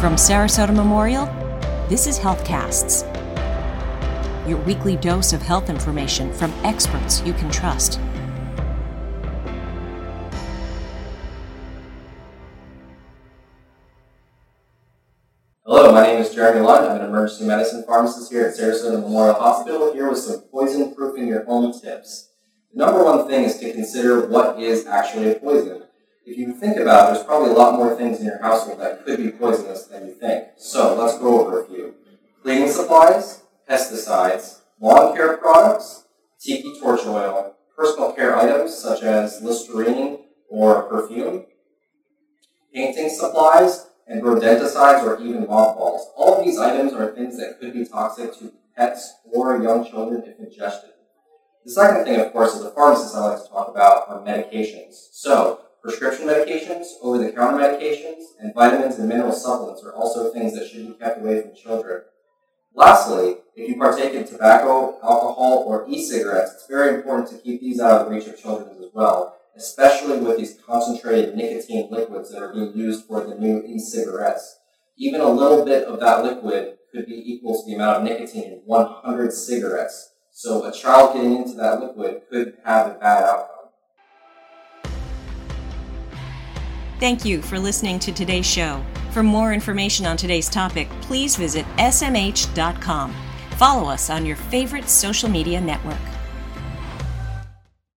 From Sarasota Memorial, this is HealthCasts, your weekly dose of health information from experts you can trust. Hello, my name is Jeremy Lund. I'm an emergency medicine pharmacist here at Sarasota Memorial Hospital, here with some poison proofing your home tips. The number one thing is to consider what is actually a poison if you think about it, there's probably a lot more things in your household that could be poisonous than you think. So let's go over a few. Cleaning supplies, pesticides, lawn care products, tiki torch oil, personal care items such as Listerine or perfume, painting supplies, and rodenticides or even mothballs. All of these items are things that could be toxic to pets or young children if ingested. The second thing, of course, as a pharmacist I like to talk about are medications. So, Prescription medications, over-the-counter medications, and vitamins and mineral supplements are also things that should be kept away from children. Lastly, if you partake in tobacco, alcohol, or e-cigarettes, it's very important to keep these out of the reach of children as well, especially with these concentrated nicotine liquids that are being used for the new e-cigarettes. Even a little bit of that liquid could be equal to the amount of nicotine in 100 cigarettes. So a child getting into that liquid could have a bad outcome. Thank you for listening to today's show. For more information on today's topic, please visit smh.com. Follow us on your favorite social media network.